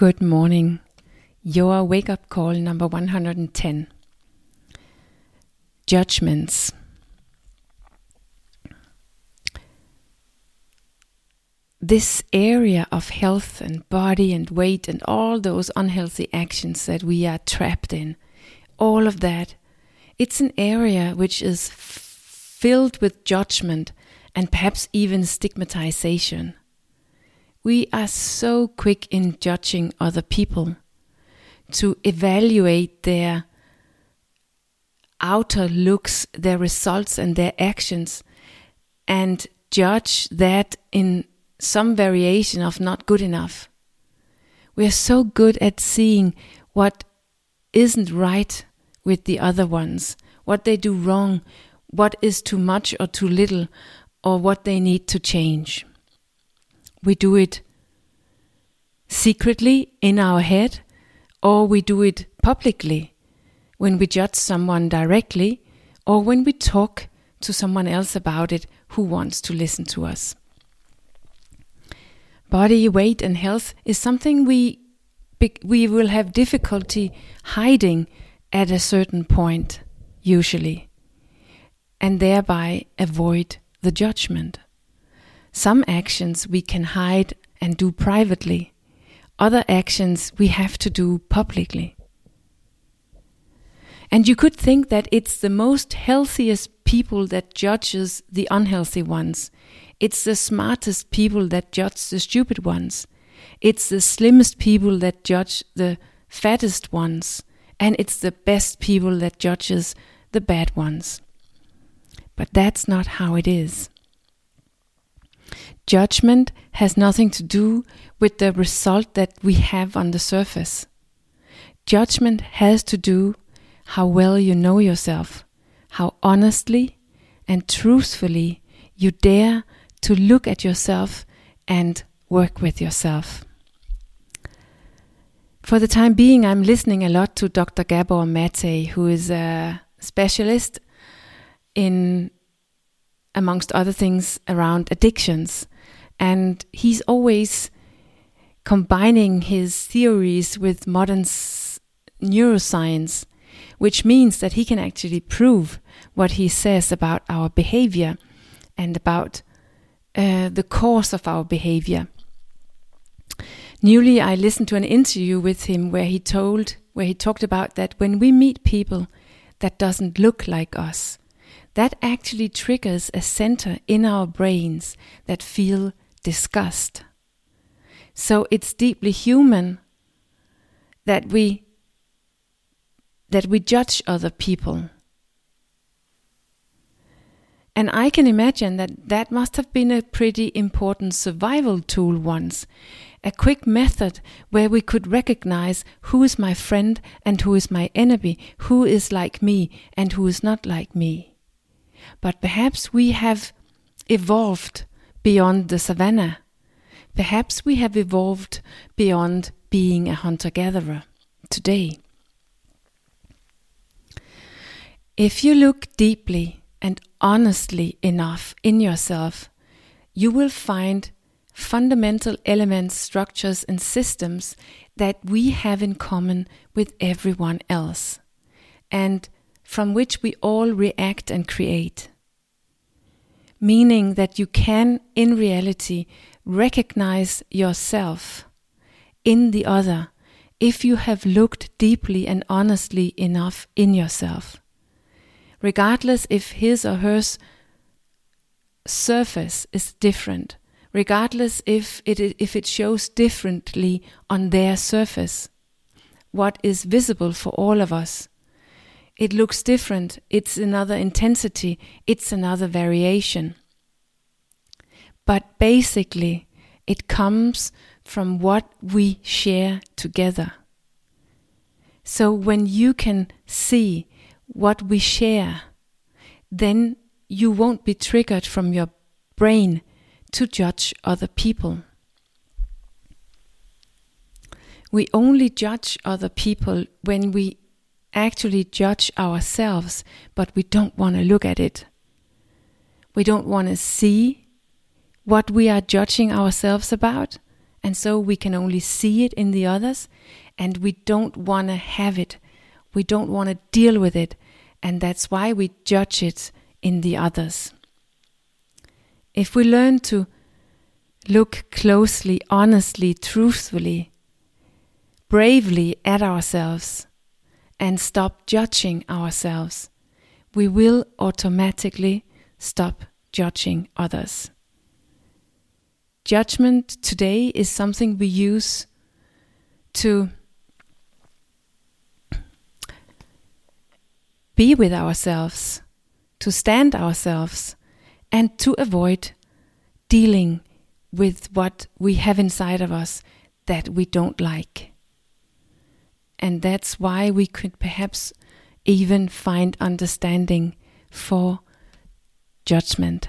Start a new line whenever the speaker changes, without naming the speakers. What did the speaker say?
Good morning. Your wake up call number 110 Judgments. This area of health and body and weight and all those unhealthy actions that we are trapped in, all of that, it's an area which is filled with judgment and perhaps even stigmatization. We are so quick in judging other people to evaluate their outer looks, their results, and their actions, and judge that in some variation of not good enough. We are so good at seeing what isn't right with the other ones, what they do wrong, what is too much or too little, or what they need to change. We do it secretly in our head, or we do it publicly when we judge someone directly, or when we talk to someone else about it who wants to listen to us. Body weight and health is something we we will have difficulty hiding at a certain point usually and thereby avoid the judgment. Some actions we can hide and do privately. Other actions we have to do publicly. And you could think that it's the most healthiest people that judges the unhealthy ones. It's the smartest people that judge the stupid ones. It's the slimmest people that judge the fattest ones. And it's the best people that judges the bad ones. But that's not how it is. Judgment has nothing to do with the result that we have on the surface. Judgment has to do how well you know yourself, how honestly and truthfully you dare to look at yourself and work with yourself. For the time being, I'm listening a lot to Dr. Gabor Mate, who is a specialist in, amongst other things, around addictions. And he's always combining his theories with modern neuroscience which means that he can actually prove what he says about our behavior and about uh, the cause of our behavior. Newly, I listened to an interview with him where he told, where he talked about that when we meet people that doesn't look like us, that actually triggers a center in our brains that feel disgust. So it's deeply human that we that we judge other people. And I can imagine that that must have been a pretty important survival tool once. A quick method where we could recognize who is my friend and who is my enemy, who is like me and who is not like me. But perhaps we have evolved beyond the savannah. Perhaps we have evolved beyond being a hunter gatherer today. If you look deeply and honestly enough in yourself, you will find fundamental elements, structures, and systems that we have in common with everyone else, and from which we all react and create. Meaning that you can, in reality, recognize yourself in the other if you have looked deeply and honestly enough in yourself regardless if his or her surface is different, regardless if it, if it shows differently on their surface. What is visible for all of us? It looks different, it's another intensity, it's another variation. But basically, it comes from what we share together. So when you can see what we share, then you won't be triggered from your brain to judge other people. We only judge other people when we actually judge ourselves, but we don't want to look at it. We don't want to see what we are judging ourselves about, and so we can only see it in the others, and we don't want to have it. We don't want to deal with it, and that's why we judge it in the others. If we learn to look closely, honestly, truthfully, bravely at ourselves, and stop judging ourselves, we will automatically stop judging others. Judgment today is something we use to be with ourselves, to stand ourselves, and to avoid dealing with what we have inside of us that we don't like. And that's why we could perhaps even find understanding for judgment.